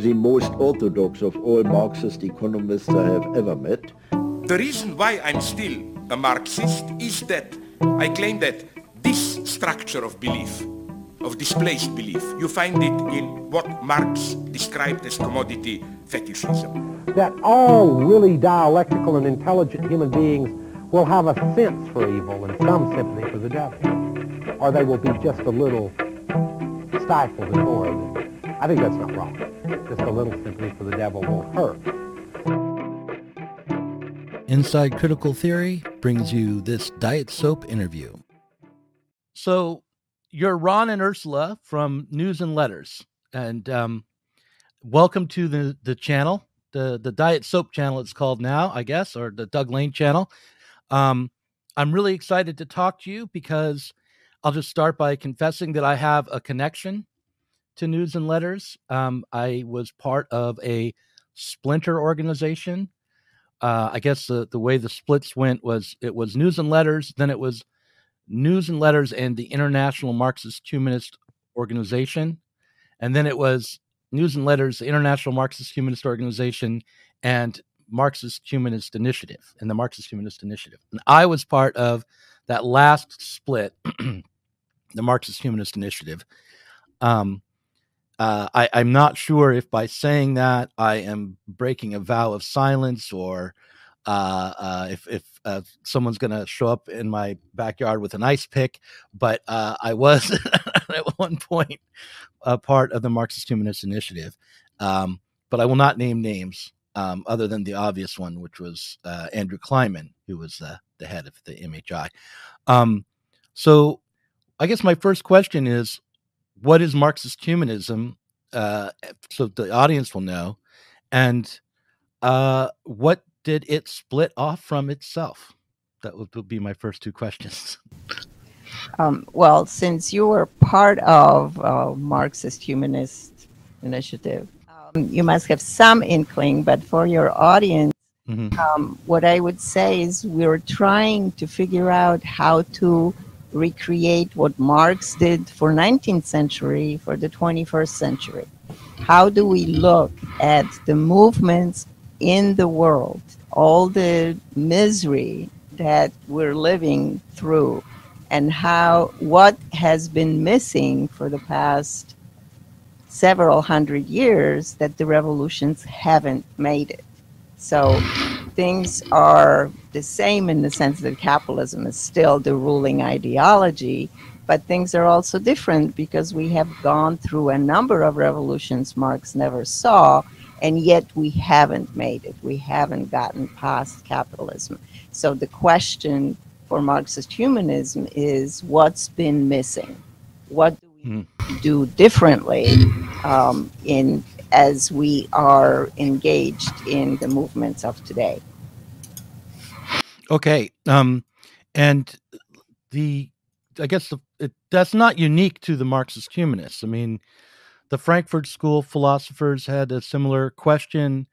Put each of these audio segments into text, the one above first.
the most orthodox of all Marxist economists I have ever met. The reason why I'm still a Marxist is that I claim that this structure of belief, of displaced belief, you find it in what Marx described as commodity fetishism. That all really dialectical and intelligent human beings will have a sense for evil and some sympathy for the devil, or they will be just a little stifled and bored. I think that's not wrong. Just a little sympathy for the devil won't hurt. Inside Critical Theory brings you this Diet Soap interview. So, you're Ron and Ursula from News and Letters, and um, welcome to the the channel, the the Diet Soap channel. It's called now, I guess, or the Doug Lain channel. Um, I'm really excited to talk to you because I'll just start by confessing that I have a connection to News and Letters. Um, I was part of a splinter organization. Uh, I guess the, the way the splits went was it was News and Letters, then it was News and Letters and the International Marxist Humanist Organization, and then it was News and Letters, International Marxist Humanist Organization, and Marxist Humanist Initiative and the Marxist Humanist Initiative. And I was part of that last split, the Marxist Humanist Initiative. Um, uh, I, am not sure if by saying that I am breaking a vow of silence or uh, uh, if, if uh, someone's going to show up in my backyard with an ice pick, but uh, I was at one point a part of the Marxist Humanist Initiative. Um, but I will not name names um, other than the obvious one, which was Andrew Kliman, who was the, the head of the MHI. Um, so I guess my first question is what is Marxist humanism? Uh, so the audience will know. And uh, what did it split off from itself? That would, would be my first two questions. Um, well, since you were part of uh, Marxist Humanist Initiative, um, you must have some inkling, but for your audience, mm-hmm. um, what I would say is we're trying to figure out how to recreate what Marx did for 19th century for the 21st century. How do we look at the movements in the world, all the misery that we're living through, and how what has been missing for the past several hundred years that the revolutions haven't made it. So things are the same in the sense that capitalism is still the ruling ideology, but things are also different because we have gone through a number of revolutions Marx never saw, and yet we haven't made it. We haven't gotten past capitalism. So the question for Marxist humanism is what's been missing? What do we mm. do differently um, in as we are engaged in the movements of today. Okay, um, and the I guess the, it, that's not unique to the Marxist humanists. I mean, the Frankfurt School philosophers had a similar question.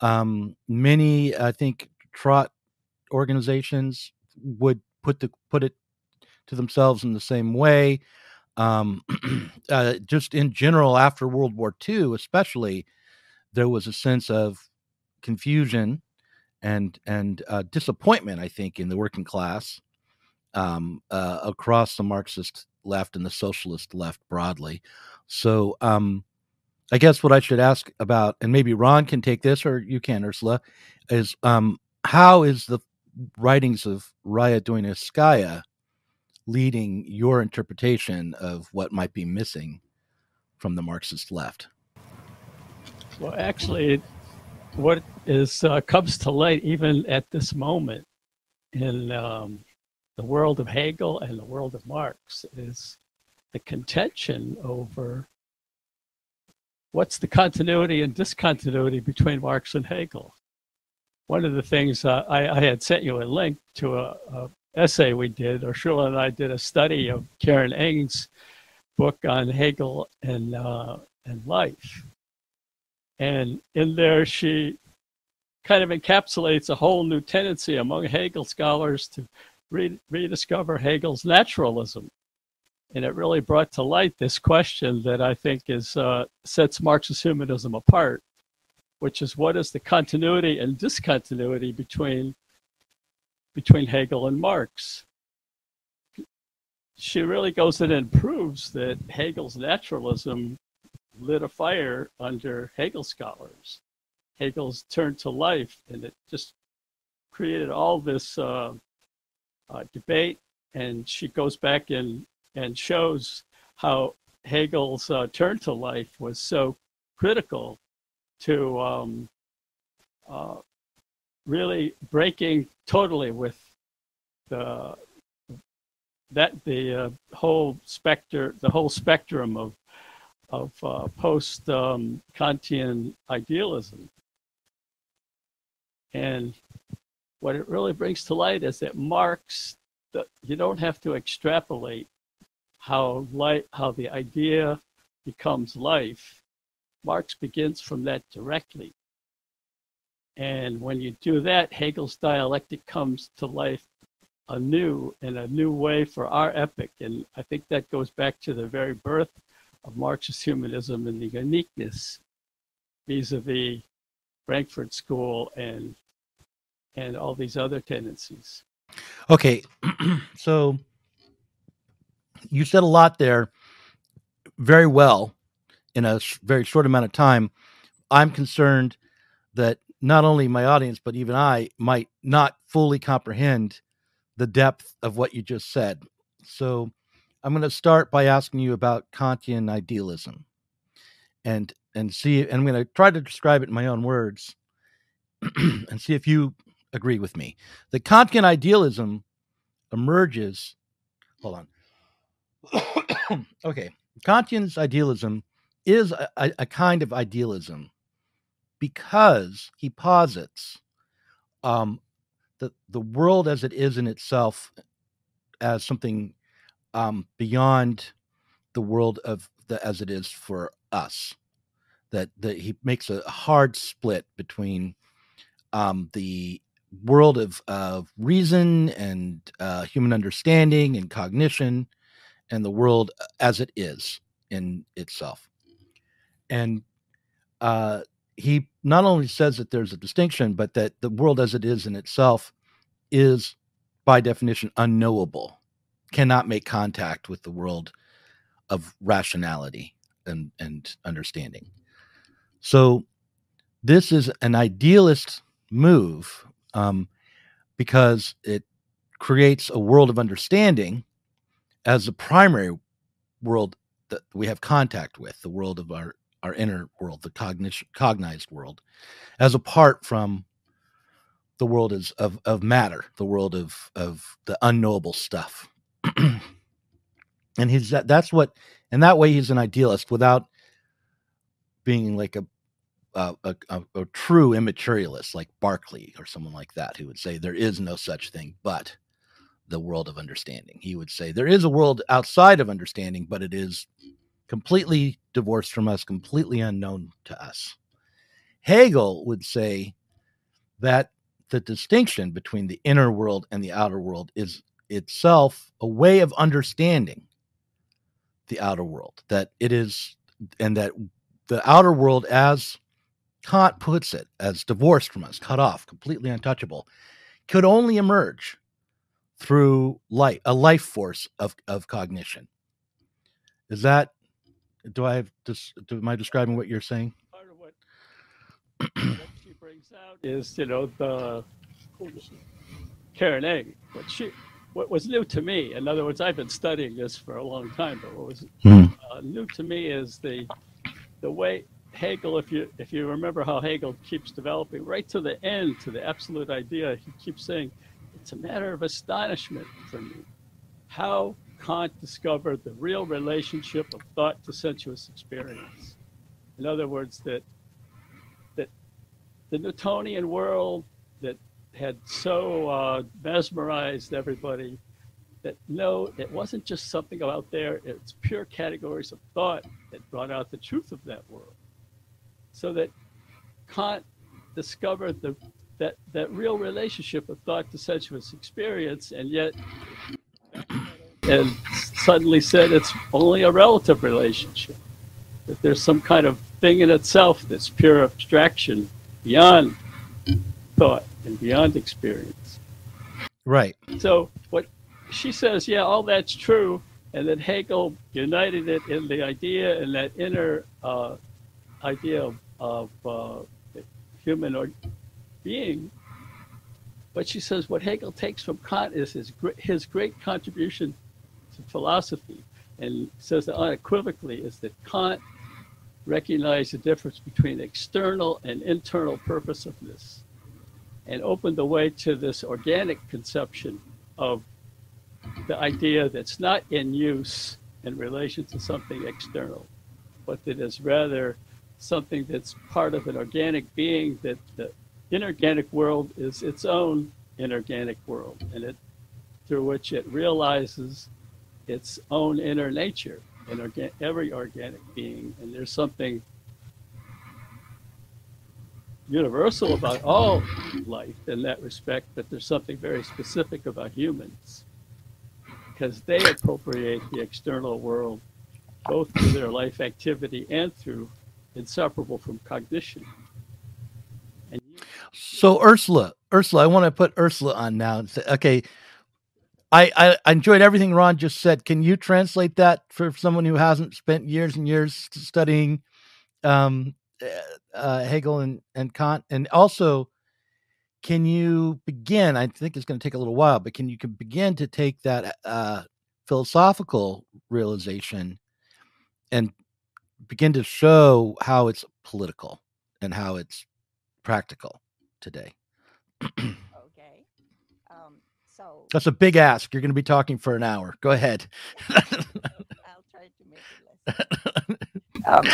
Um, many, I think, Trot organizations would put the put it to themselves in the same way um, uh, just in general after World War II, especially, there was a sense of confusion and and uh, disappointment, I think, in the working class um, uh, across the Marxist left and the socialist left broadly. So, um, I guess what I should ask about, and maybe Ron can take this, or you can, Ursula, is um, how is the writings of Raya Dunayevskaya leading your interpretation of what might be missing from the Marxist left? Well, actually, what is uh, comes to light even at this moment in um, the world of Hegel and the world of Marx is the contention over what's the continuity and discontinuity between Marx and Hegel. One of the things uh, I, I, had sent you a link to a, a essay we did, Ursula and I did a study of Karen Ng's book on Hegel and, uh, and life. And in there, she kind of encapsulates a whole new tendency among Hegel scholars to re- rediscover Hegel's naturalism and it really brought to light this question that I think is uh, sets Marxist humanism apart, which is what is the continuity and discontinuity between between Hegel and Marx. She really goes in and proves that Hegel's naturalism lit a fire under Hegel scholars. Hegel's turned to life, and it just created all this uh, uh, debate. And she goes back and and shows how Hegel's uh, turn to life was so critical to um, uh, really breaking totally with the that the uh, whole specter the whole spectrum of of uh, post um, Kantian idealism. And what it really brings to light is that Marx, the, you don't have to extrapolate how light, how the idea becomes life. Marx begins from that directly. And when you do that, Hegel's dialectic comes to life anew in a new way for our epoch. And I think that goes back to the very birth of Marxist humanism and the uniqueness vis-a-vis Frankfurt School and and all these other tendencies. Okay, so you said a lot there very well in a very short amount of time. I'm concerned that not only my audience, but even I might not fully comprehend the depth of what you just said. So I'm going to start by asking you about Kantian idealism and and see and I'm going to try to describe it in my own words and see if you agree with me. The Kantian idealism emerges hold on okay. Kantian's idealism is a, a, a, kind of idealism because he posits um, the, the world as it is in itself as something um, beyond the world of the as it is for us. That, that he makes a hard split between um, the world of, of reason and uh, human understanding and cognition and the world uh, as it is in itself. And uh, he not only says that there's a distinction, but that the world as it is in itself is, by definition, unknowable, cannot make contact with the world of rationality and, and understanding. So, this is an idealist move um, because it creates a world of understanding as the primary world that we have contact with, the world of our our inner world, the cognition cognized world, as apart from the world is of of matter, the world of of the unknowable stuff. and he's that that's what and that way he's an idealist without being like a a, a, a, true immaterialist like Berkeley or someone like that who would say there is no such thing but the world of understanding. He would say there is a world outside of understanding, but it is completely divorced from us, completely unknown to us. Hegel would say that the distinction between the inner world and the outer world is itself a way of understanding the outer world, that it is, and that the outer world, as Kant puts it, as divorced from us, cut off, completely untouchable, could only emerge through light, a life force of, of cognition. Is that, do I have, this, do, am I describing what you're saying? Part of what, what she brings out is, you know, the Karen Ng, what she, what was new to me, in other words, I've been studying this for a long time, but what was mm. uh, new to me is the, the way Hegel, if you if you remember how Hegel keeps developing right to the end, to the absolute idea, he keeps saying it's a matter of astonishment for me how Kant discovered the real relationship of thought to sensuous experience. In other words, that that the Newtonian world that had so uh, mesmerized everybody that no, it wasn't just something out there, it's pure categories of thought that brought out the truth of that world. So that Kant discovered the that that real relationship of thought to sensuous experience, and yet, and suddenly said it's only a relative relationship, that there's some kind of thing in itself that's pure abstraction beyond thought and beyond experience. Right. So what she says, yeah, all that's true, and that Hegel united it in the idea and that inner uh, idea of, of uh, human or being. But she says what Hegel takes from Kant is his, his great contribution philosophy, and says that unequivocally is that Kant recognized the difference between external and internal purposiveness and opened the way to this organic conception of the idea that's not in use in relation to something external, but that is rather something that's part of an organic being that the inorganic world is its own inorganic world. And it through which it realizes its own inner nature in orga- every organic being and there's something universal about all life in that respect but there's something very specific about humans because they appropriate the external world both through their life activity and through inseparable from cognition. So Ursula, Ursula, I want to put Ursula on now and say, okay, I, I enjoyed everything Ron just said. Can you translate that for someone who hasn't spent years and years studying um, uh, Hegel and, and Kant? And also, can you begin? I think it's going to take a little while, but can you can begin to take that uh, philosophical realization and begin to show how it's political and how it's practical today? that's a big ask. You're going to be talking for an hour. Go ahead. I'll try to make it less. um,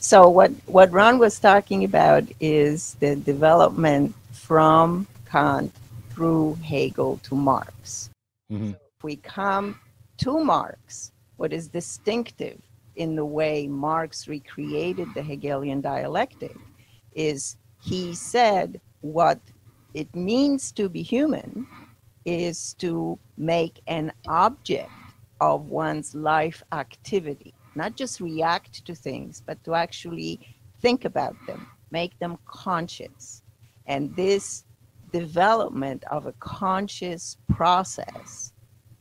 so what what Ron was talking about is the development from Kant through Hegel to Marx. Mm-hmm. So if we come to Marx, what is distinctive in the way Marx recreated the Hegelian dialectic is he said what it means to be human is to make an object of one's life activity, not just react to things, but to actually think about them, make them conscious. And this development of a conscious process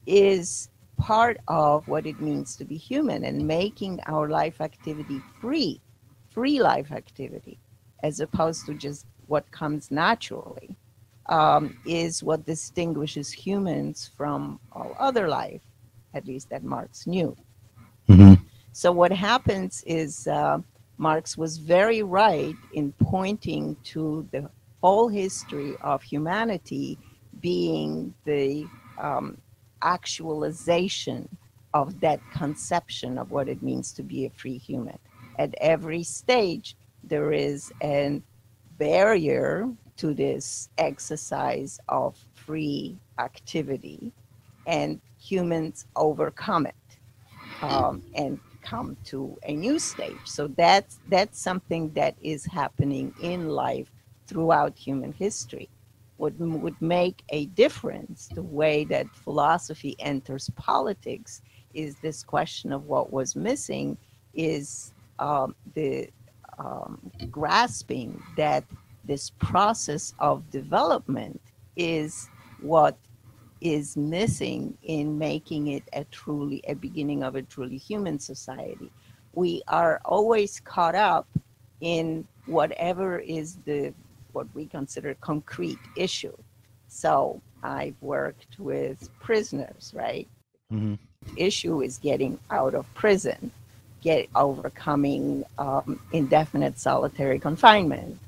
is part of what it means to be human and making our life activity free, free life activity, as opposed to just what comes naturally, um, is what distinguishes humans from all other life, at least that Marx knew. Mm-hmm. So, what happens is uh, Marx was very right in pointing to the whole history of humanity being the um, actualization of that conception of what it means to be a free human. At every stage, there is a barrier to this exercise of free activity, and humans overcome it um, and come to a new stage. So that's that's something that is happening in life throughout human history. What would make a difference, the way that philosophy enters politics, is this question of what was missing is um, the um, grasping that this process of development is what is missing in making it a truly a beginning of a truly human society. We are always caught up in whatever is the what we consider concrete issue. So I've worked with prisoners, right? Mm-hmm. Issue is getting out of prison, get overcoming um, indefinite solitary confinement,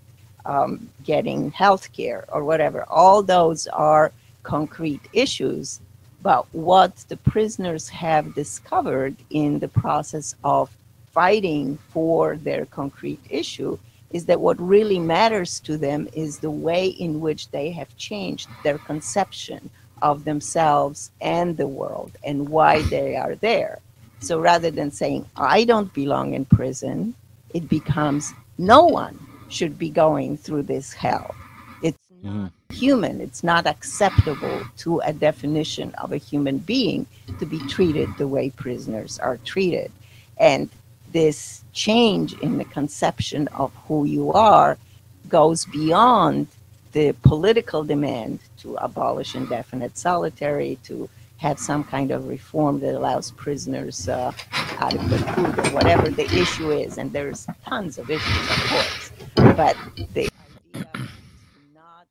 um, getting health care or whatever. All those are concrete issues. But what the prisoners have discovered in the process of fighting for their concrete issue is that what really matters to them is the way in which they have changed their conception of themselves and the world and why they are there. So rather than saying, I don't belong in prison, it becomes no one should be going through this hell. It's not mm-hmm. human. It's not acceptable to a definition of a human being to be treated the way prisoners are treated. And this change in the conception of who you are goes beyond the political demand to abolish indefinite solitary, to have some kind of reform that allows prisoners uh, adequate food or whatever the issue is. And there's tons of issues, of course. But the idea is not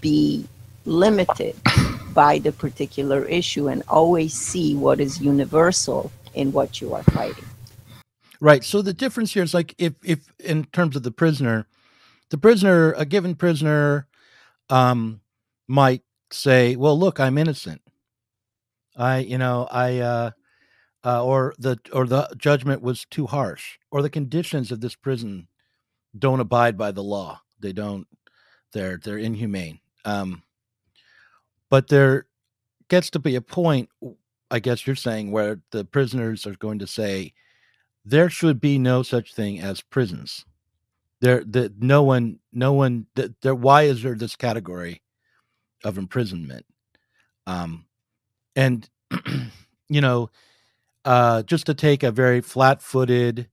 be limited by the particular issue and always see what is universal in what you are fighting. Right. So the difference here is like if if in terms of the prisoner, the prisoner, a given prisoner, um, might say, "Well, look, I'm innocent. I, you know, I, uh, uh, or the or the judgment was too harsh, or the conditions of this prison don't abide by the law. They don't. They're they're inhumane. Um, but there gets to be a point, I guess you're saying, where the prisoners are going to say, there should be no such thing as prisons. There, that no one, no one. That there. Why is there this category of imprisonment? Um, and you know, uh, just to take a very flat-footed,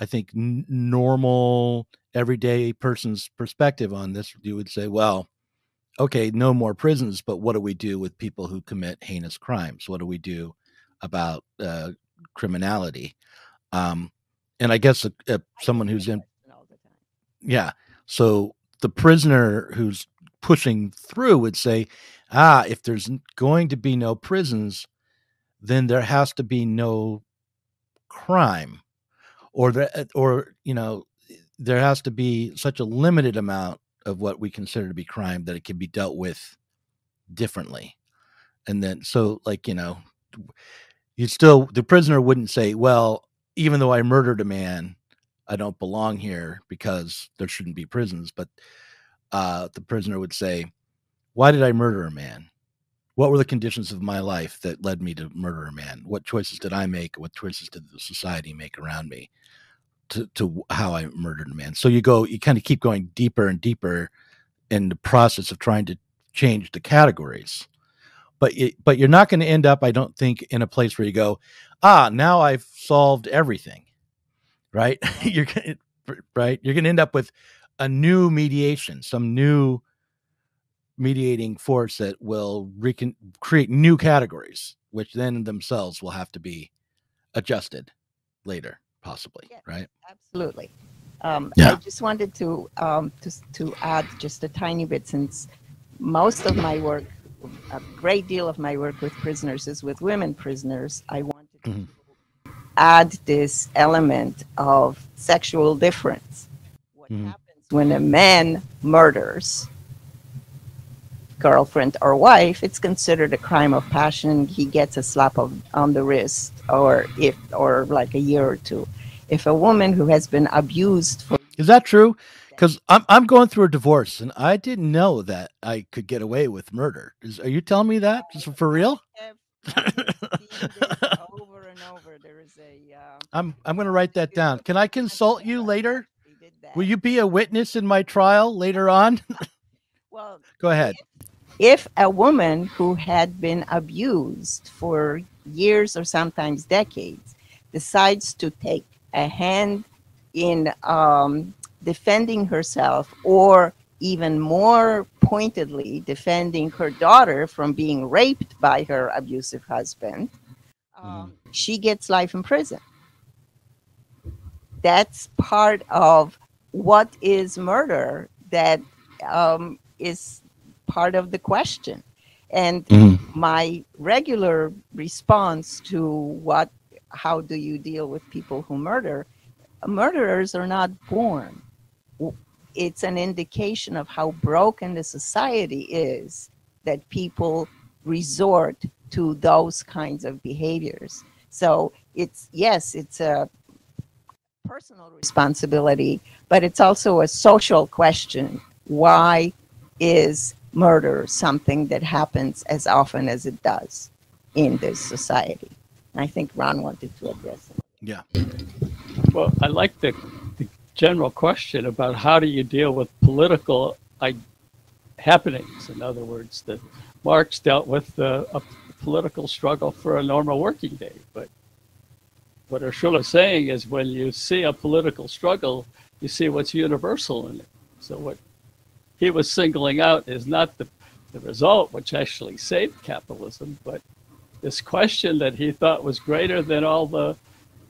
I think, n- normal, everyday person's perspective on this, you would say, well, okay, no more prisons, but what do we do with people who commit heinous crimes? What do we do about uh, criminality? Um, and I guess a, a, someone who's in, yeah. So the prisoner who's pushing through would say, ah, if there's going to be no prisons, then there has to be no crime, or the, or you know, there has to be such a limited amount of what we consider to be crime that it can be dealt with differently. And then, so like you know, you still the prisoner wouldn't say, well, even though I murdered a man, I don't belong here because there shouldn't be prisons. But uh, the prisoner would say, Why did I murder a man? What were the conditions of my life that led me to murder a man? What choices did I make? What choices did the society make around me to, to how I murdered a man? So you go, you kind of keep going deeper and deeper in the process of trying to change the categories but it, but you're not going to end up i don't think in a place where you go ah, now I've solved everything, right? you're gonna, right. You're going to end up with a new mediation, some new mediating force that will recon- create new categories, which then themselves will have to be adjusted later, possibly, yeah, right? Absolutely. Um, yeah. I just wanted to um, to to add just a tiny bit, since most of my work, a great deal of my work with prisoners is with women prisoners. I wanted mm-hmm. add this element of sexual difference. What mm-hmm. happens when a man murders girlfriend or wife, it's considered a crime of passion. He gets a slap of, on the wrist or if or like a year or two. If a woman who has been abused for Is that true? Because I'm I'm going through a divorce and I didn't know that I could get away with murder. Is, are you telling me that? Is for real? over and over. There is a. Uh, I'm I'm going to write that down. Can I consult you later? Will you be a witness in my trial later on? well, go ahead. If, a woman who had been abused for years or sometimes decades decides to take a hand in um, defending herself or even more pointedly defending her daughter from being raped by her abusive husband, um, mm. she gets life in prison. That's part of what is murder that um, is part of the question. And mm. my regular response to what, how do you deal with people who murder? Murderers are not born it's an indication of how broken the society is that people resort to those kinds of behaviors. So it's yes, it's a personal responsibility, but it's also a social question. Why is murder something that happens as often as it does in this society? And I think Ron wanted to address it. Yeah. Well, I like the general question about how do you deal with political happenings. In other words, that Marx dealt with the, a political struggle for a normal working day. But what Ursula is saying is when you see a political struggle, you see what's universal in it. So what he was singling out is not the, the result, which actually saved capitalism, but this question that he thought was greater than all the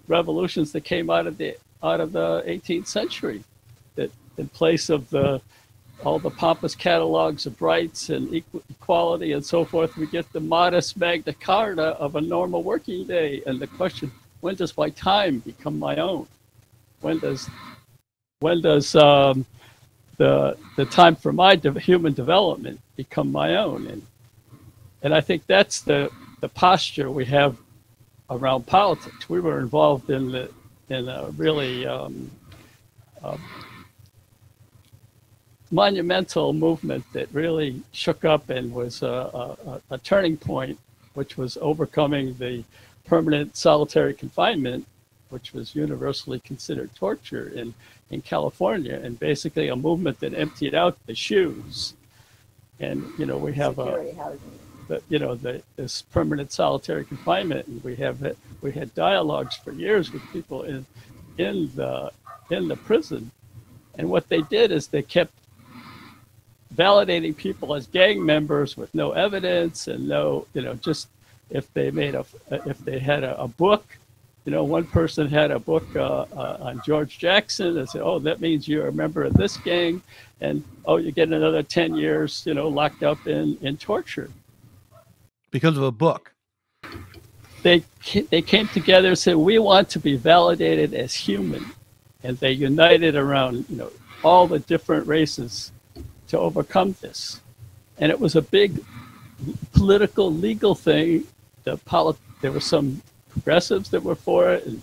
revolutions that came out of the out of the 18th century. That in place of the all the pompous catalogs of rights and equality and so forth, we get the modest Magna Carta of a normal working day. And the question, when does my time become my own? When does when does um, the the time for my de- human development become my own? And and I think that's the the posture we have around politics. We were involved in the in a really um, uh, monumental movement that really shook up and was a, a, a, turning point, which was overcoming the permanent solitary confinement, which was universally considered torture in, in California, and basically a movement that emptied out the SHUs. And, you know, we have a, the, you know, the, this permanent solitary confinement, and we have we had dialogues for years with people in in the in the prison, and what they did is they kept validating people as gang members with no evidence and no, you know, just if they made a, if they had a, a book, you know, one person had a book uh, uh, on George Jackson and said, oh, that means you're a member of this gang. And, oh, you get another 10 years, you know, locked up in, in torture. Because of a book. They, they came together and said, we want to be validated as human. And they united around, you know, all the different races to overcome this. And it was a big political, legal thing. The polit- there were some progressives that were for it, and,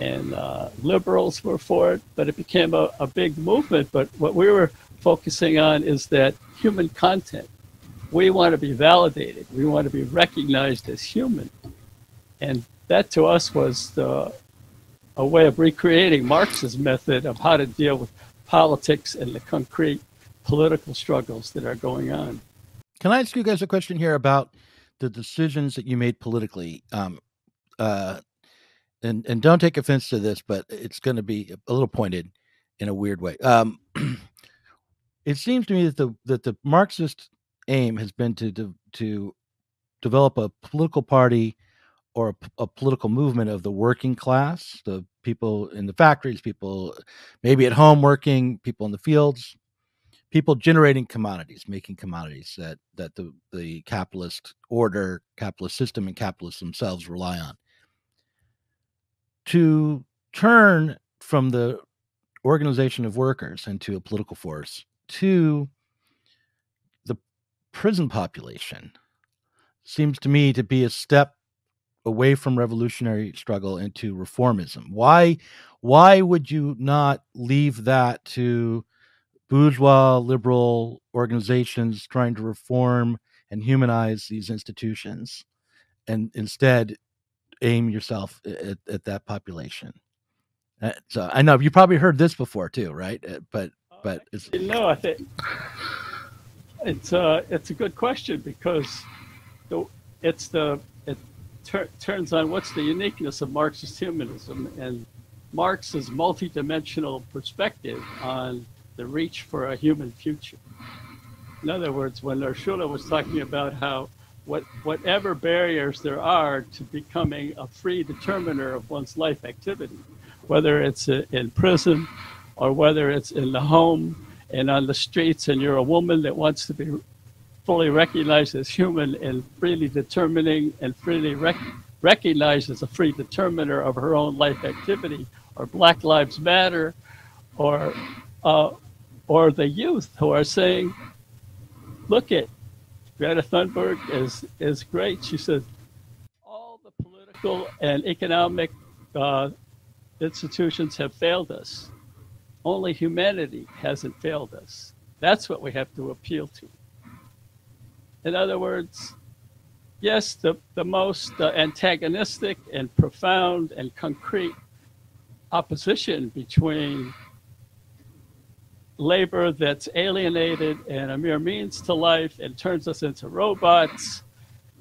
and uh, liberals were for it, but it became a, a big movement. But what we were focusing on is that human content. We want to be validated. We want to be recognized as human. And that to us was the, a way of recreating Marx's method of how to deal with politics and the concrete political struggles that are going on. Can I ask you guys a question here about the decisions that you made politically? Um, uh, and and don't take offense to this, but it's going to be a little pointed in a weird way. Um, it seems to me that the that the Marxist aim has been to to, to develop a political party or a, a, political movement of the working class, the people in the factories, people maybe at home working, people in the fields, people generating commodities, making commodities that that the the capitalist order, capitalist system, and capitalists themselves rely on. To turn from the organization of workers into a political force to the prison population seems to me to be a step away from revolutionary struggle into reformism. Why why would you not leave that to bourgeois liberal organizations trying to reform and humanize these institutions and instead aim yourself at, at that population uh, so i know you probably heard this before too right uh, but but it's no i think it's uh it's a good question because the, it's the it ter- turns on what's the uniqueness of marxist humanism and marx's multidimensional perspective on the reach for a human future. In other words, when Ursula was talking about how what, whatever barriers there are to becoming a free determiner of one's life activity, whether it's in prison or whether it's in the home and on the streets, and you're a woman that wants to be fully recognized as human and freely determining and freely rec- recognized as a free determiner of her own life activity, or Black Lives Matter, or uh, or the youth who are saying, look at Greta Thunberg is, is great. She says, all the political and economic uh, institutions have failed us. Only humanity hasn't failed us. That's what we have to appeal to. In other words, yes, the, the most uh, antagonistic and profound and concrete opposition between labor that's alienated and a mere means to life and turns us into robots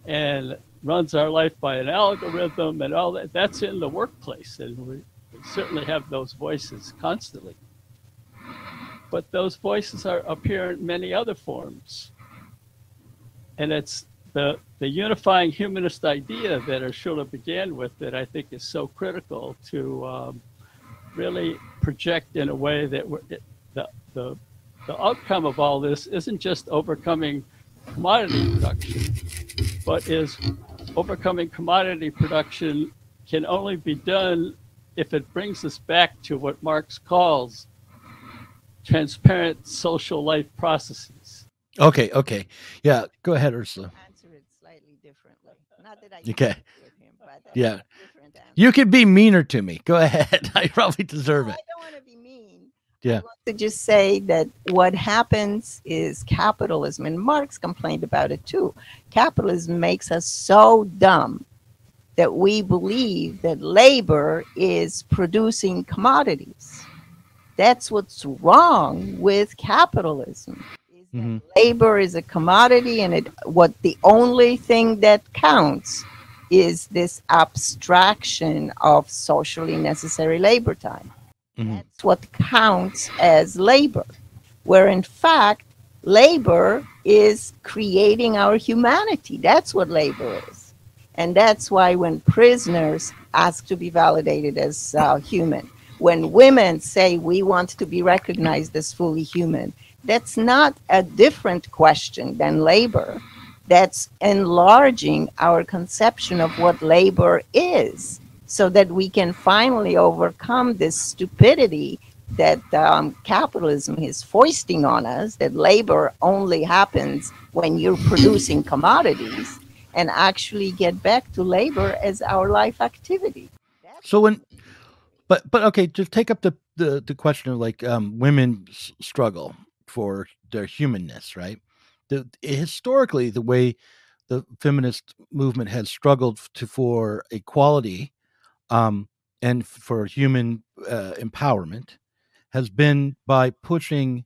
and runs our life by an algorithm and all that. That's in the workplace, and we, certainly have those voices constantly. But those voices are appear in many other forms, and it's the the unifying humanist idea that Ursula began with that I think is so critical to um, really project in a way that the the the outcome of all this isn't just overcoming commodity production, but is overcoming commodity production can only be done if it brings us back to what Marx calls transparent social life processes. Okay, okay. Yeah, go ahead, Ursula. Answer it slightly differently. Not that I Okay. with him, but Yeah. different answer. You could be meaner to me. Go ahead. I probably deserve No, it. I don't want to be mean. Yeah. I want to just say that what happens is capitalism, and Marx complained about it too. Capitalism makes us so dumb that we believe that labor is producing commodities. That's what's wrong with capitalism. is that Mhm. Labor is a commodity, and it what the only thing that counts is this abstraction of socially necessary labor time. Mhm. That's what counts as labor, where in fact, labor is creating our humanity. That's what labor is. And that's why when prisoners ask to be validated as uh, human, when women say we want to be recognized as fully human, that's not a different question than labor. That's enlarging our conception of what labor is so that we can finally overcome this stupidity that um, capitalism is foisting on us that labor only happens when you're producing commodities and actually get back to labor as our life activity. That's So when, but but okay, just take up the the, the question of like um, women's struggle for their humanness, right? The historically the way the feminist movement has struggled to for equality um, and for human uh, empowerment has been by pushing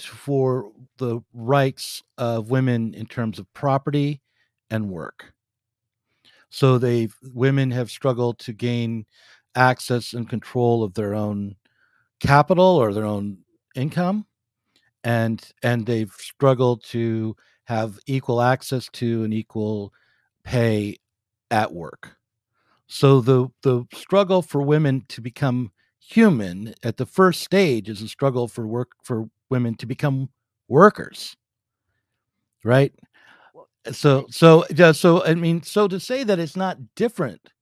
for the rights of women in terms of property and work. So they've women have struggled to gain access and control of their own capital or their own income and and they've struggled to have equal access to and equal pay at work. So the the struggle for women to become human at the first stage is a struggle for work for women to become workers. Right? Uh, so so yeah, so I mean so to say that it's not different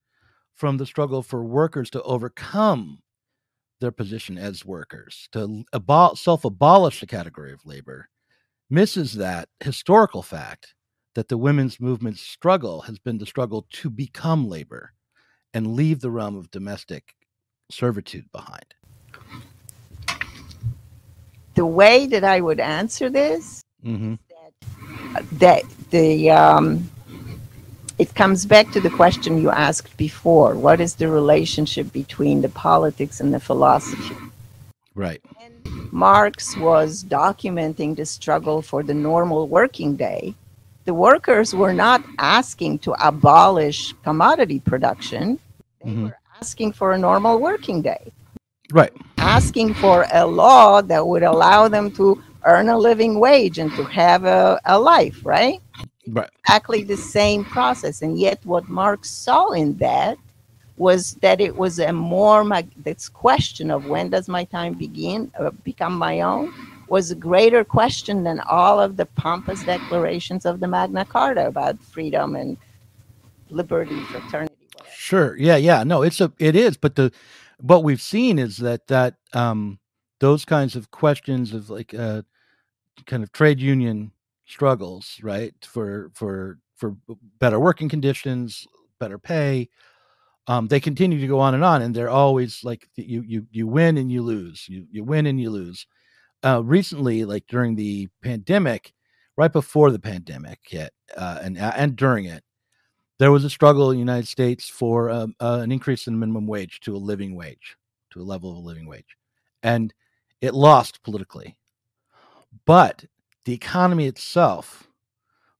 from the struggle for workers to overcome their position as workers, to abol- self abolish the category of labor, misses that historical fact that the women's movement's struggle has been the struggle to become labor and leave the realm of domestic servitude behind. the way that I would answer this Mm-hmm. that the um, it comes back to the question you asked before what is the relationship between the politics and the philosophy Right. marx was documenting the struggle for the normal working day the workers were not asking to abolish commodity production they Mhm. were asking for a normal working day Right. asking for a law that would allow them to earn a living wage and to have a, a life right Right. exactly the same process. And yet, what Marx saw in that was that it was a more this question of when does my time begin uh, become my own was a greater question than all of the pompous declarations of the Magna Carta about freedom and liberty, fraternity. Sure. Yeah. Yeah. No, it's a it is, but the what we've seen is that that um those kinds of questions of like uh kind of trade union struggles, right? For for for better working conditions, better pay. Um, they continue to go on and on, and they're always like you you you win and you lose, you you win and you lose. Uh, recently, like during the pandemic, right before the pandemic hit, uh, and and during it, there was a struggle in the United States for um, uh, an increase in minimum wage to a living wage, to a level of a living wage, and it lost politically. But the economy itself,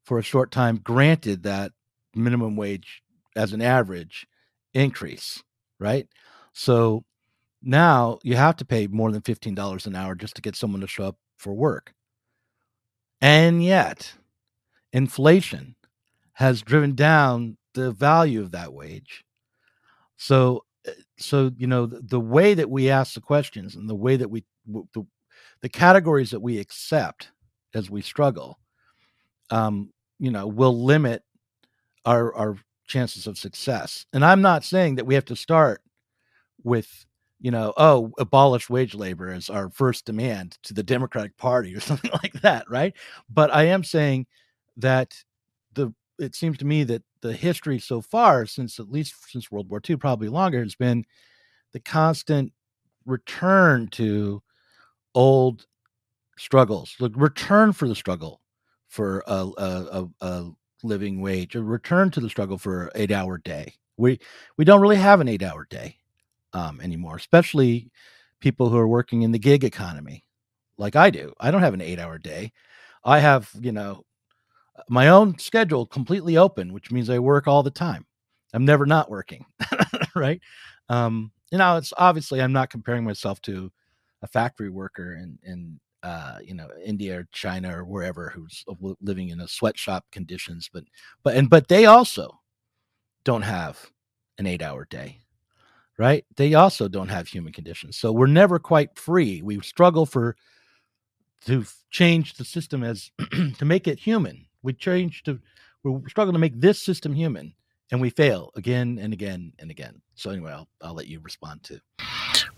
for a short time, granted that minimum wage as an average increase, right? So now you have to pay more than $15 an hour just to get someone to show up for work. And yet, inflation has driven down the value of that wage. So, eh, so you know the, the way that we ask the questions and the way that we the, the categories that we accept as we struggle, um, you know, will limit our our chances of success. And I'm not saying that we have to start with you know, oh, abolish wage labor as our first demand to the Democratic Party or something like that, right? But I am saying that it seems to me that the history so far, since at least since World War II, probably longer, has been the constant return to old struggles, the return for the struggle for a, a, a, a living wage, a return to the struggle for an eight hour day. We we don't really have an eight hour day um, anymore, especially people who are working in the gig economy like I do. I don't have an eight hour day. I have, you know, my own schedule completely open, which means I work all the time. I'm never not working, right? Um, you know, it's obviously I'm not comparing myself to a factory worker in in uh, you know India or China or wherever who's living in a sweatshop conditions, but but and but they also don't have an eight hour day right? They also don't have human conditions. So we're never quite free. We struggle for to change the system as to make it human. We change to we struggle to make this system human and we fail again and again and again. So anyway, I'll, I'll let you respond to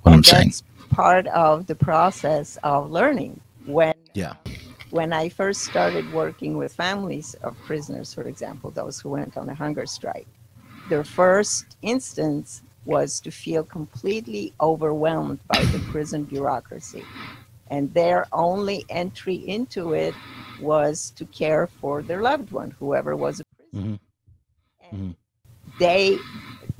what I'm saying. part of the process of learning. When yeah, when I first started working with families of prisoners, for example, those who went on a hunger strike, their first instance was to feel completely overwhelmed by the prison bureaucracy. And their only entry into it was to care for their loved one, whoever was a prisoner. Mm-hmm. And mm-hmm. they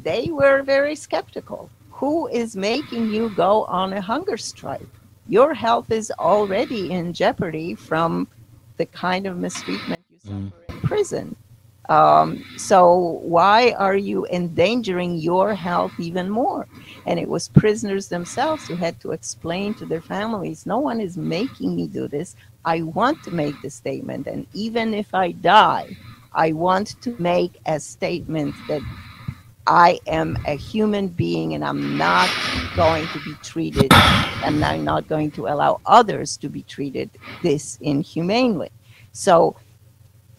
they were very skeptical. Who is making you go on a hunger strike? Your health is already in jeopardy from the kind of mistreatment you suffer mm-hmm. in prison. Um, so why are you endangering your health even more? And it was prisoners themselves who had to explain to their families, no one is making me do this. I want to make the statement. And even if I die, I want to make a statement that I am a human being and I'm not going to be treated, and I'm not going to allow others to be treated this inhumanely. So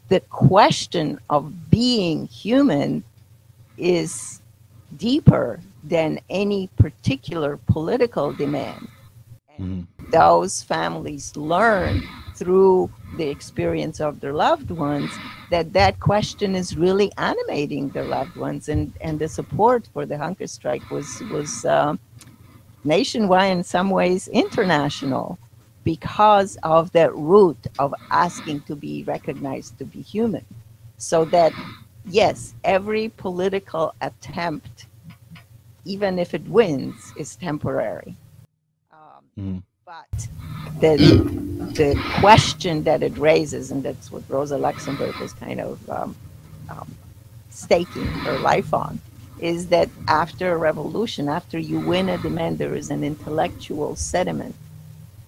the question of being human is deeper than any particular political demand. Mm. Those families learn through the experience of their loved ones that that question is really animating their loved ones and, and the support for the hunger strike was was uh, nationwide in some ways international because of that root of asking to be recognized to be human. So that, yes, every political attempt, even if it wins, is temporary. Um, mm. But the, the question that it raises, and that's what Rosa Luxemburg was kind of um, um, staking her life on, is that after a revolution, after you win a demand, there is an intellectual sediment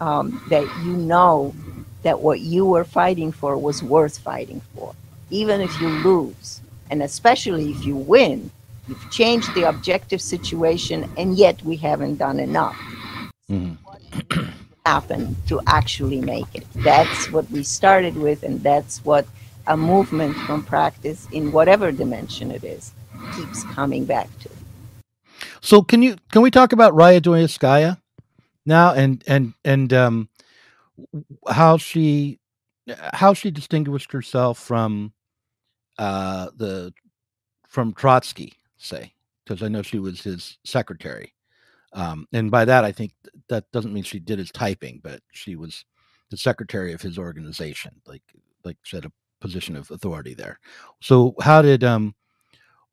um, that you know that what you were fighting for was worth fighting for, even if you lose. And especially if you win, you've changed the objective situation, and yet we haven't done enough. Mm-hmm. happen to actually make it. That's what we started with, and that's what a movement from practice in whatever dimension it is keeps coming back to. So can you can we talk about Raya Dunayevskaya? now and and and um how she how she distinguished herself from uh the from Trotsky say because I know she was his secretary um and by that I think that doesn't mean she did his typing but she was the secretary of his organization like like she had a position of authority there so how did um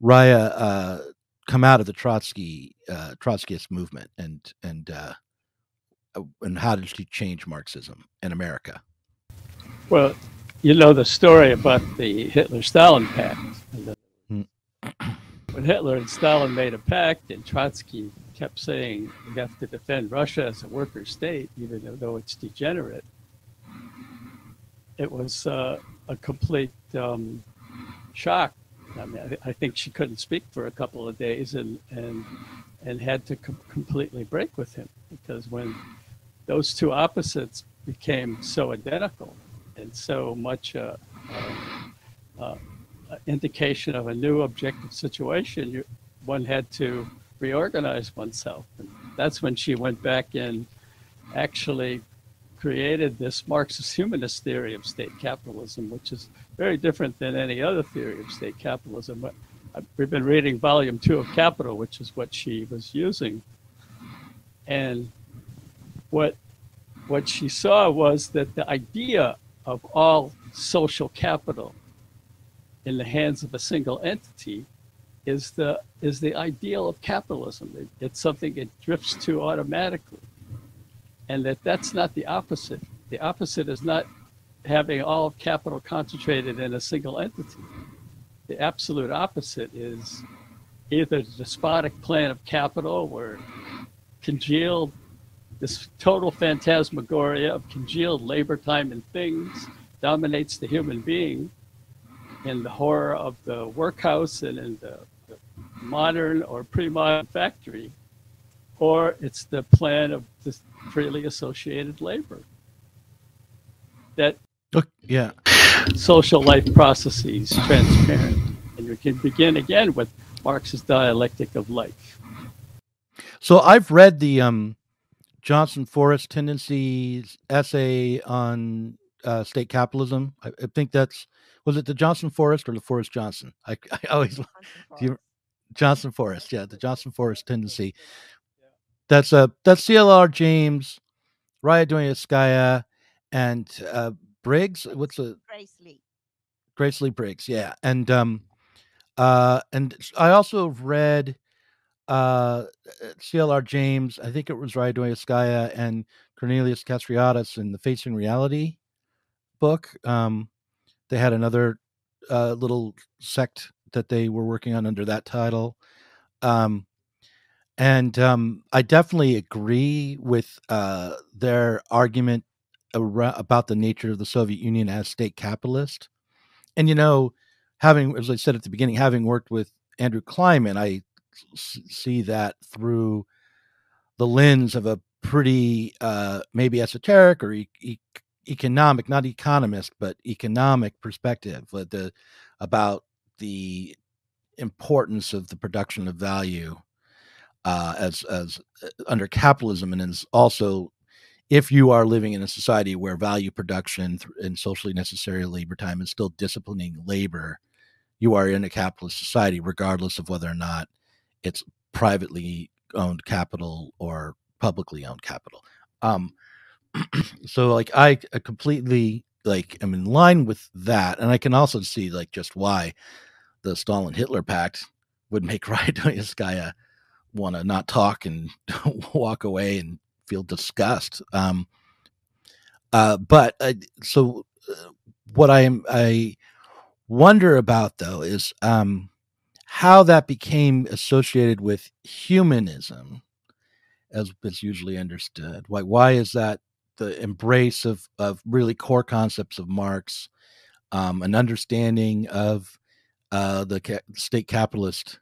Raya uh come out of the Trotsky uh Trotskyist movement and and uh uh, and how did she change Marxism in America? Well, you know the story about the Hitler-Stalin pact. Hmm. when Hitler and Stalin made a pact, and Trotsky kept saying we have to defend Russia as a worker state, even though it's degenerate. It was uh, a complete um, shock. I mean, I, think she couldn't speak for a couple of days, and and and had to com- completely break with him because when those two opposites became so identical and so much uh, uh, uh, indication of a new objective situation, you, one had to reorganize oneself. And that's when she went back and actually created this Marxist humanist theory of state capitalism, which is very different than any other theory of state capitalism. But uh, we've been reading volume two of Capital, which is what she was using. And what what she saw was that the idea of all social capital in the hands of a single entity is the is the ideal of capitalism. It, it's something it drifts to automatically, and that that's not the opposite. The opposite is not having all of capital concentrated in a single entity. The absolute opposite is either the despotic plan of capital, where congealed this total phantasmagoria of congealed labor time and things dominates the human being in the horror of the workhouse and in the, the modern or pre-modern factory, or it's the plan of the freely associated labor. That yeah, social life processes transparent, and you can begin again with Marx's dialectic of life. So I've read the um, Johnson Forest Tendencies essay on uh, state capitalism. I, I, think that's was it the Johnson Forest or the Forest Johnson? I, I always Johnson. Johnson Forest, yeah, the Johnson Forest tendency. That's a that's CLR James, Raya Dunayevskaya, and uh, Briggs. What's the Grace Lee? Grace Lee Briggs, yeah, and um, uh, and I also read uh, CLR James, I think it was Raya Dunayevskaya and Cornelius Castoriadis in the Facing Reality book. Um, they had another uh, little sect that they were working on under that title. Um, and um, I definitely agree with uh, their argument about the nature of the Soviet Union as state capitalist. And, you know, having, as I said at the beginning, having worked with Andrew Kliman, I see that through the lens of a pretty uh, maybe esoteric or e- e- economic, not economist, but economic perspective the, about the importance of the production of value uh, as as uh, under capitalism, and is also if you are living in a society where value production and socially necessary labor time is still disciplining labor, you are in a capitalist society, regardless of whether or not it's privately owned capital or publicly owned capital. Um, so like I, I completely like am in line with that, and I can also see like just why the Stalin Hitler pact would make Raya want to not talk and walk away and feel disgust. Um, uh, but uh, so uh, what I am I wonder about though is um, how that became associated with humanism, as is usually understood. Why why is that the embrace of of really core concepts of Marx, um, an understanding of uh, the ca- state capitalist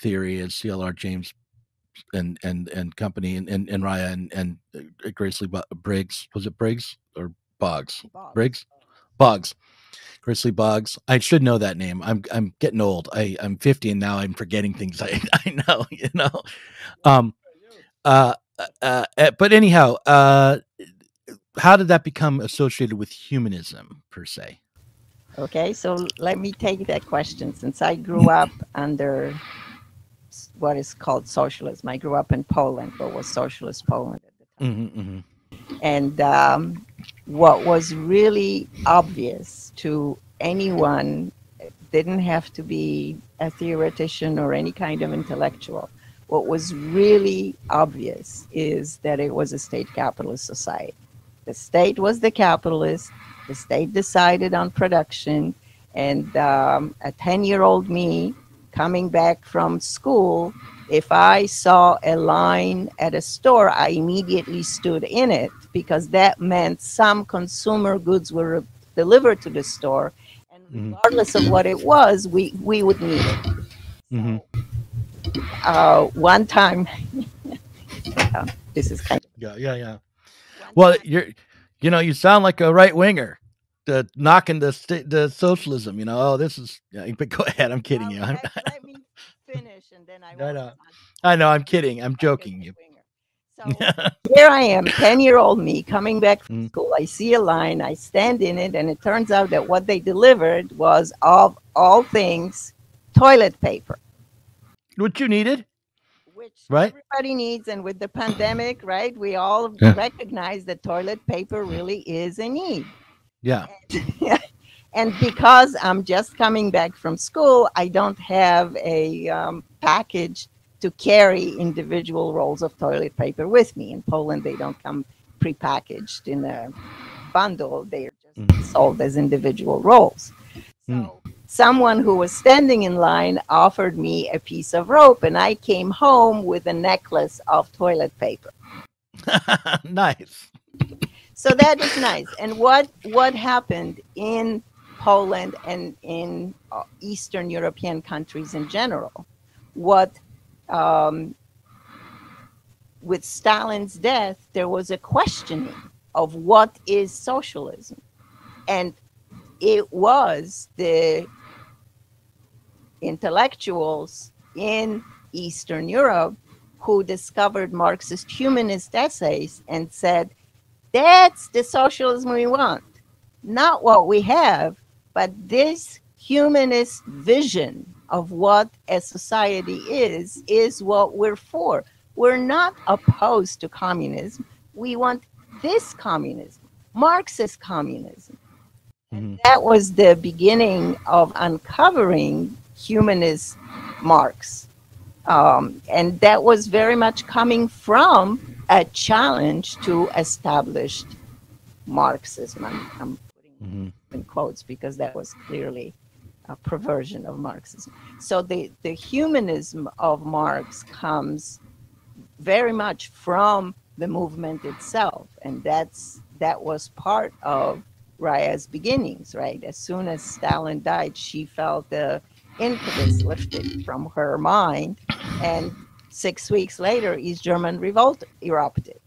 theory, as CLR James and and and company and and, and Raya and and uh, Grace Lee Briggs was it Briggs or Boggs, Boggs. Briggs Boggs. Grace Lee Boggs. I should know that name. I'm I'm getting old. I I'm 50 and now I'm forgetting things I I know. You know. Um. Uh. Uh. uh but anyhow. Uh how did that become associated with humanism per se? Okay, so let me take that question. Since I grew up under what is called socialism, I grew up in Poland, what was socialist Poland at the time. Mm-hmm, mm-hmm. And um, what was really obvious to anyone didn't have to be a theoretician or any kind of intellectual what was really obvious is that it was a state capitalist society. The state was the capitalist, the state decided on production, and um, a 10 year old me coming back from school, if I saw a line at a store, I immediately stood in it because that meant some consumer goods were delivered to the store. And mm-hmm. regardless of what it was, we, we would need it. Mm-hmm. uh, one time, this is kind of. Yeah, yeah, yeah. Well, you're, you know, you sound like a right winger the knocking the the socialism. You know, oh, this is. Yeah, but go ahead. I'm kidding you. Let, let, me finish, and then I. No, no. I know. I'm kidding. I'm joking. You. So here I am, 10 year old me coming back from mm. school. I see a line, I stand in it, and it turns out that what they delivered was, of all things, toilet paper. What you needed? Which right? everybody needs. And with the pandemic, right, we all yeah. recognize that toilet paper really is a need. Yeah. And, and because I'm just coming back from school, I don't have a um, package to carry individual rolls of toilet paper with me. In Poland, they don't come prepackaged in a bundle, they are just mm. sold as individual rolls. So, mm. Someone who was standing in line offered me a piece of rope, and I came home with a necklace of toilet paper. nice. So that is nice. And what what happened in Poland and in uh, Eastern European countries in general? What um, with Stalin's death, there was a questioning of what is socialism, and it was the intellectuals in Eastern Europe who discovered Marxist humanist essays and said that's the socialism we want. Not what we have, but this humanist vision of what a society is, is what we're for. We're not opposed to communism. We want this communism, Marxist communism. Mm-hmm. That was the beginning of uncovering humanist Marx. Um, and that was very much coming from a challenge to established Marxism. I'm, I'm putting mm-hmm. in quotes because that was clearly a perversion of Marxism. So the, the humanism of Marx comes very much from the movement itself, and that's that was part of Raya's beginnings, right? As soon as Stalin died, she felt the impetus lifted from her mind, and six weeks later, East German revolt erupted.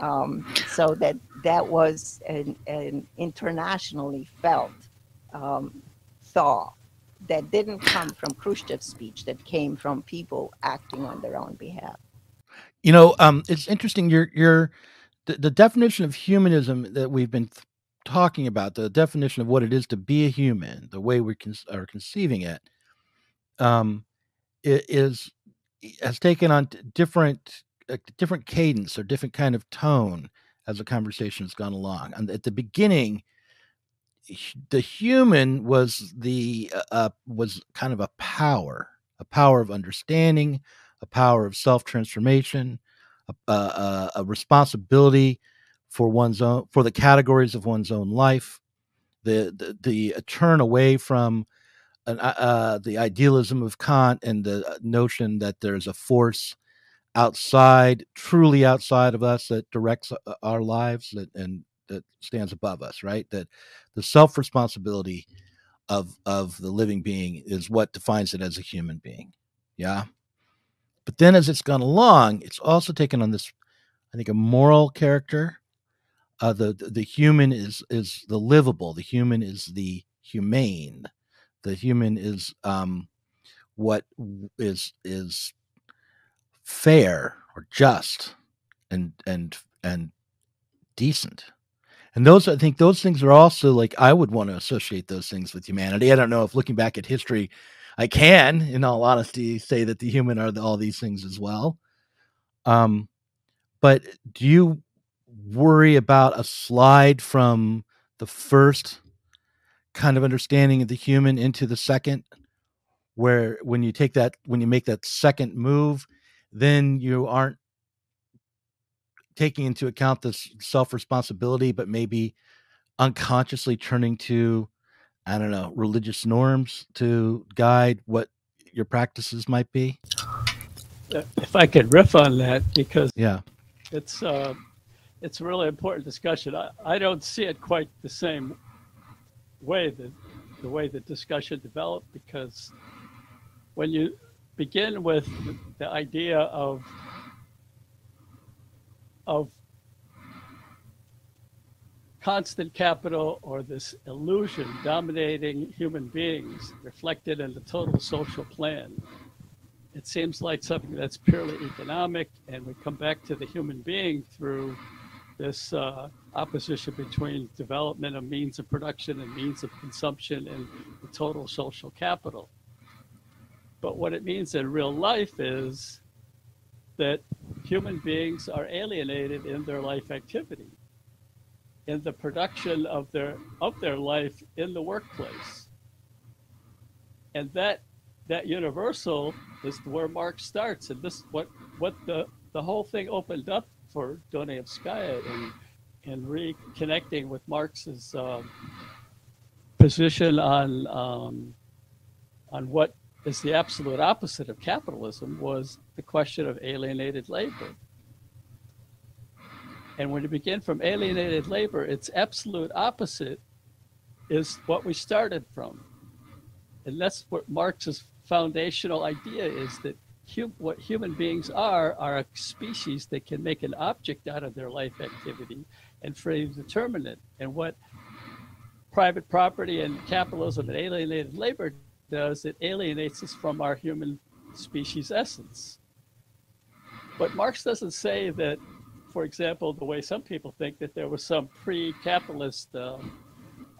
Um, so that that was an, an internationally felt um, thaw that didn't come from Khrushchev's speech, that came from people acting on their own behalf. You know, um, it's interesting. Your your the, the, definition of humanism that we've been th- talking about, the definition of what it is to be a human, the way we con- are conceiving it, um, is has taken on different a different cadence or different kind of tone as the conversation has gone along. And at the beginning, the human was the uh, uh, was kind of a power, a power of understanding, a power of self transformation, a, a, a, responsibility for one's own for the categories of one's own life, the the, the turn away from uh, uh, the idealism of Kant and the uh, notion that there's a force outside, truly outside of us, that directs uh, our lives that, and that stands above us. Right? That the self responsibility of of the living being is what defines it as a human being. Yeah. But then, as it's gone along, it's also taken on this, I think, a moral character. Uh, the the human is is the livable. The human is the humane the human is um, what is is fair or just and and and decent. And those i think those things are also like i would want to associate those things with humanity. I don't know if looking back at history i can in all honesty say that the human are the, all these things as well. Um but do you worry about a slide from the first kind of understanding of the human into the second where when you take that when you make that second move then you aren't taking into account this self responsibility, but maybe unconsciously turning to, I don't know, religious norms to guide what your practices might be? Uh, if I could riff on that, because yeah, it's uh, it's a really important discussion. I, I don't see it quite the same way that the way the discussion developed because when you begin with the idea of of constant capital or this illusion dominating human beings reflected in the total social plan. It seems like something that's purely economic, and we come back to the human being through this uh, opposition between development of means of production and means of consumption and the total social capital. But what it means in real life is that human beings are alienated in their life activity, in the production of their of their life in the workplace. And that that universal is where Marx starts, and this what what the the whole thing opened up for Dunayevskaya in in reconnecting with Marx's um, position on um, on what is the absolute opposite of capitalism was the question of alienated labor. And when you begin from alienated labor, its absolute opposite is what we started from. And that's what Marx's foundational idea is that hum, what human beings are are a species that can make an object out of their life activity and freely determine it. And what private property and capitalism and alienated labor does, it alienates us from our human species essence. But Marx doesn't say that, for example, the way some people think that there was some pre-capitalist uh,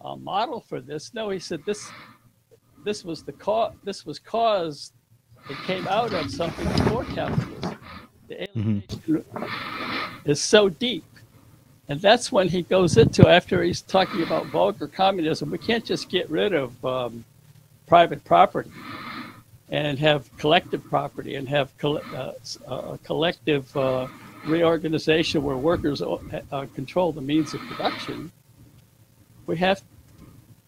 uh, model for this. No, he said this this was the cause. This was caused. It came out of something before capitalism. The mm-hmm. alienation mm-hmm. is so deep, and that's when he goes into after he's talking about vulgar communism. We can't just get rid of um, private property and have collective property and have coll- uh, uh, collective uh, reorganization where workers uh, uh, control the means of production, we have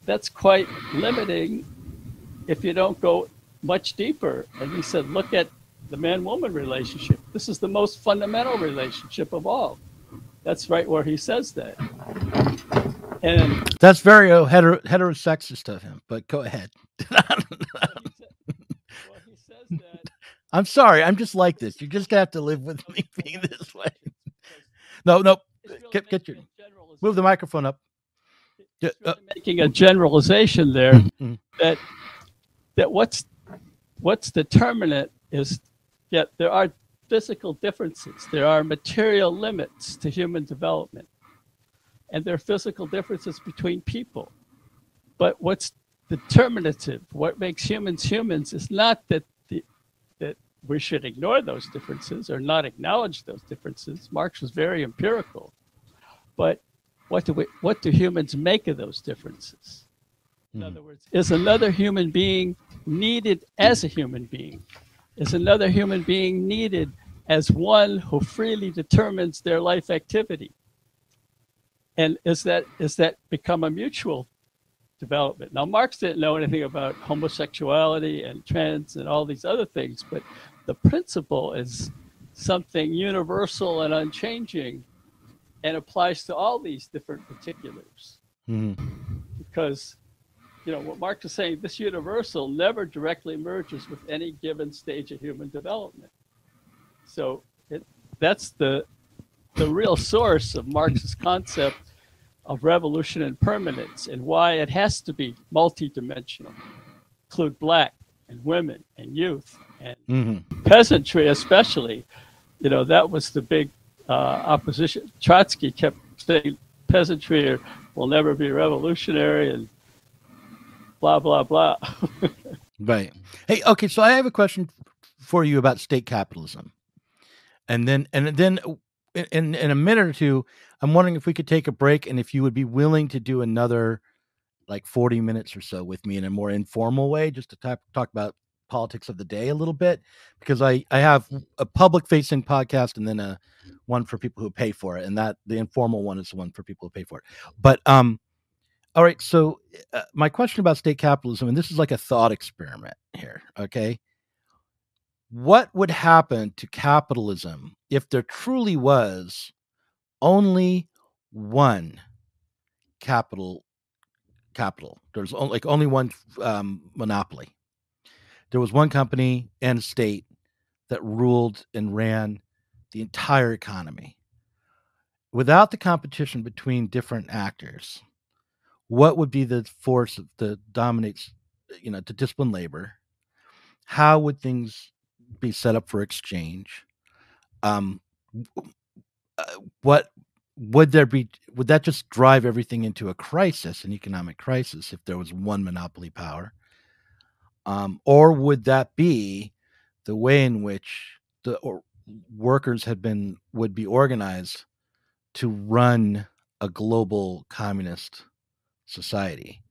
that's quite limiting if you don't go much deeper. And he said, look at the man woman relationship. This is the most fundamental relationship of all. That's right where he says that. And that's very uh, hetero, heterosexist of him, but go ahead. I'm sorry. I'm just like this. You just have to live with me being this way. No, no. Get, get your move the microphone up. Really uh, making a generalization there mm-hmm. that that what's what's determinant is that there are physical differences. There are material limits to human development, and there are physical differences between people. But what's determinative, what makes humans humans, is not that the that we should ignore those differences or not acknowledge those differences. Marx was very empirical, but what do we, what do humans make of those differences? In hmm. other words, is another human being needed as a human being? Is another human being needed as one who freely determines their life activity? And is that is that become a mutual development? Now, Marx didn't know anything about homosexuality and trans and all these other things, but the principle is something universal and unchanging and applies to all these different particulars. Mm-hmm. Because you know, what Marx is saying, this universal never directly merges with any given stage of human development. So it, that's the, the real source of Marx's concept of revolution and permanence and why it has to be multidimensional, include black and women and youth and mm-hmm. peasantry especially. You know, that was the big uh, opposition. Trotsky kept saying peasantry will never be revolutionary and blah blah blah. right. Hey, okay. So I have a question for you about state capitalism, and then and then in in a minute or two, I'm wondering if we could take a break and if you would be willing to do another like 40 minutes or so with me in a more informal way, just to talk talk about politics of the day a little bit because I I have a public facing podcast and then a one for people who pay for it, and that the informal one is the one for people who pay for it. But um, all right. So uh, my question about state capitalism, and this is like a thought experiment here. Okay, what would happen to capitalism if there truly was only one capital capital there's only, like only one um, monopoly there was one company and state that ruled and ran the entire economy without the competition between different actors what would be the force that dominates you know to discipline labor? How would things be set up for exchange? Um uh, what would there be would that just drive everything into a crisis an economic crisis if there was one monopoly power? Um, or would that be the way in which the workers had been would be organized to run a global communist society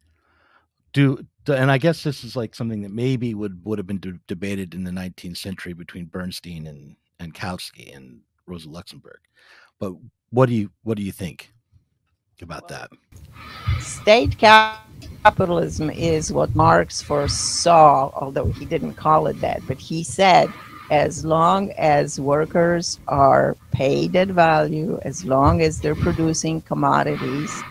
do and i guess this is like something that maybe would would have been de- debated in the 19th century between bernstein and and kautsky and rosa luxemburg but what do you what do you think about that? State capitalism is what Marx foresaw, although he didn't call it that, but he said as long as workers are paid at value, as long as they're producing commodities,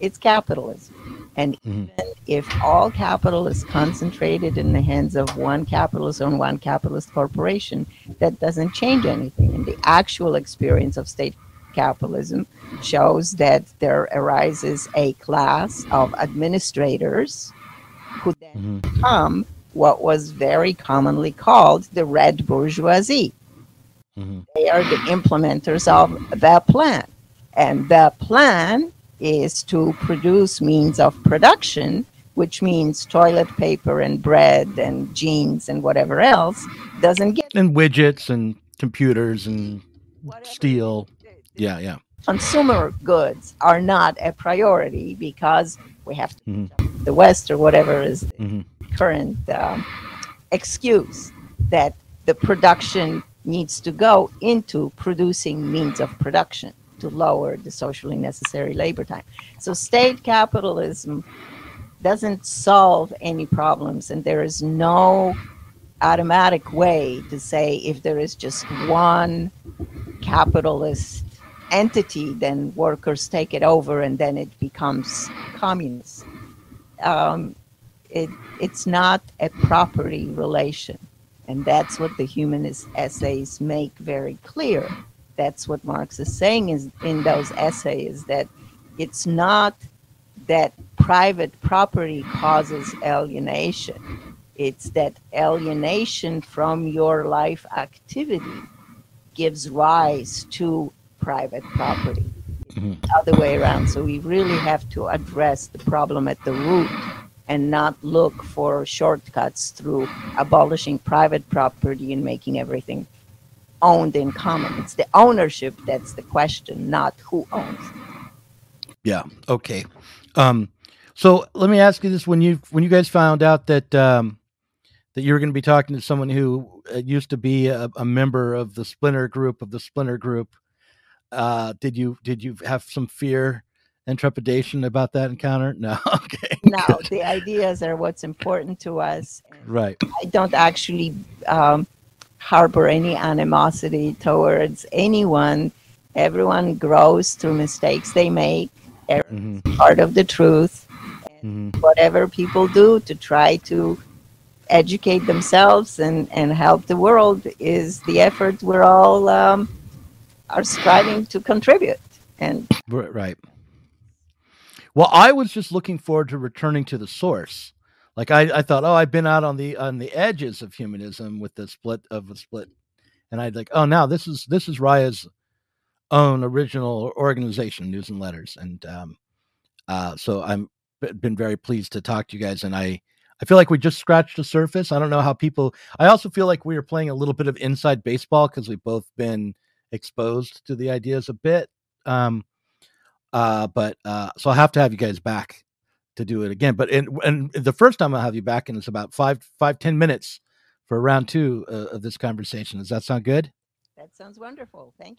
it's capitalism. And mm-hmm. even if all capital is concentrated in the hands of one capitalist or one capitalist corporation, that doesn't change anything. And the actual experience of state capitalism shows that there arises a class of administrators who then mm-hmm. become what was very commonly called the red bourgeoisie. Mm-hmm. They are the implementers of the plan. And the plan is to produce means of production, which means toilet paper and bread and jeans and whatever else, doesn't get. And widgets and computers and steel. Yeah, yeah. Consumer goods are not a priority because we have to mm-hmm. the West or whatever is mm-hmm. current um, excuse that the production needs to go into producing means of production to lower the socially necessary labor time. So state capitalism doesn't solve any problems, and there is no automatic way to say if there is just one capitalist entity, then workers take it over and then it becomes communist. Um, it, it's not a property relation. And that's what the humanist essays make very clear. That's what Marx is saying is in those essays that it's not that private property causes alienation. It's that alienation from your life activity gives rise to private property. Mm-hmm. Other way around. So we really have to address the problem at the root and not look for shortcuts through abolishing private property and making everything owned in common. It's the ownership that's the question, not who owns. Yeah. Okay. Um, so let me ask you this: when you when you guys found out that um, that you were going to be talking to someone who uh, used to be a, a member of the Splinter Group of the Splinter Group, uh, did you did you have some fear and trepidation about that encounter? No. okay. No, good. the ideas are what's important to us. Right. I don't actually um, harbor any animosity towards anyone. Everyone grows through mistakes they make. Mm-hmm. Part of the truth. Mm-hmm. Whatever people do to try to educate themselves and, and help the world is the effort we're all um, are striving to contribute. And right. Well, I was just looking forward to returning to the source. Like I, I thought, oh, I've been out on the on the edges of humanism with the split of a split, and I'd like, oh, now this is this is Raya's own original organization, News and Letters, and um, uh, so I'm been very pleased to talk to you guys, and I I feel like we just scratched the surface. I don't know how people. I also feel like we are playing a little bit of inside baseball because we've both been exposed to the ideas a bit. Um, uh, but uh, so I'll have to have you guys back to do it again. But in, and the first time I'll have you back, and it's about five, five, ten minutes for round two uh, of this conversation. Does that sound good? That sounds wonderful. Thank.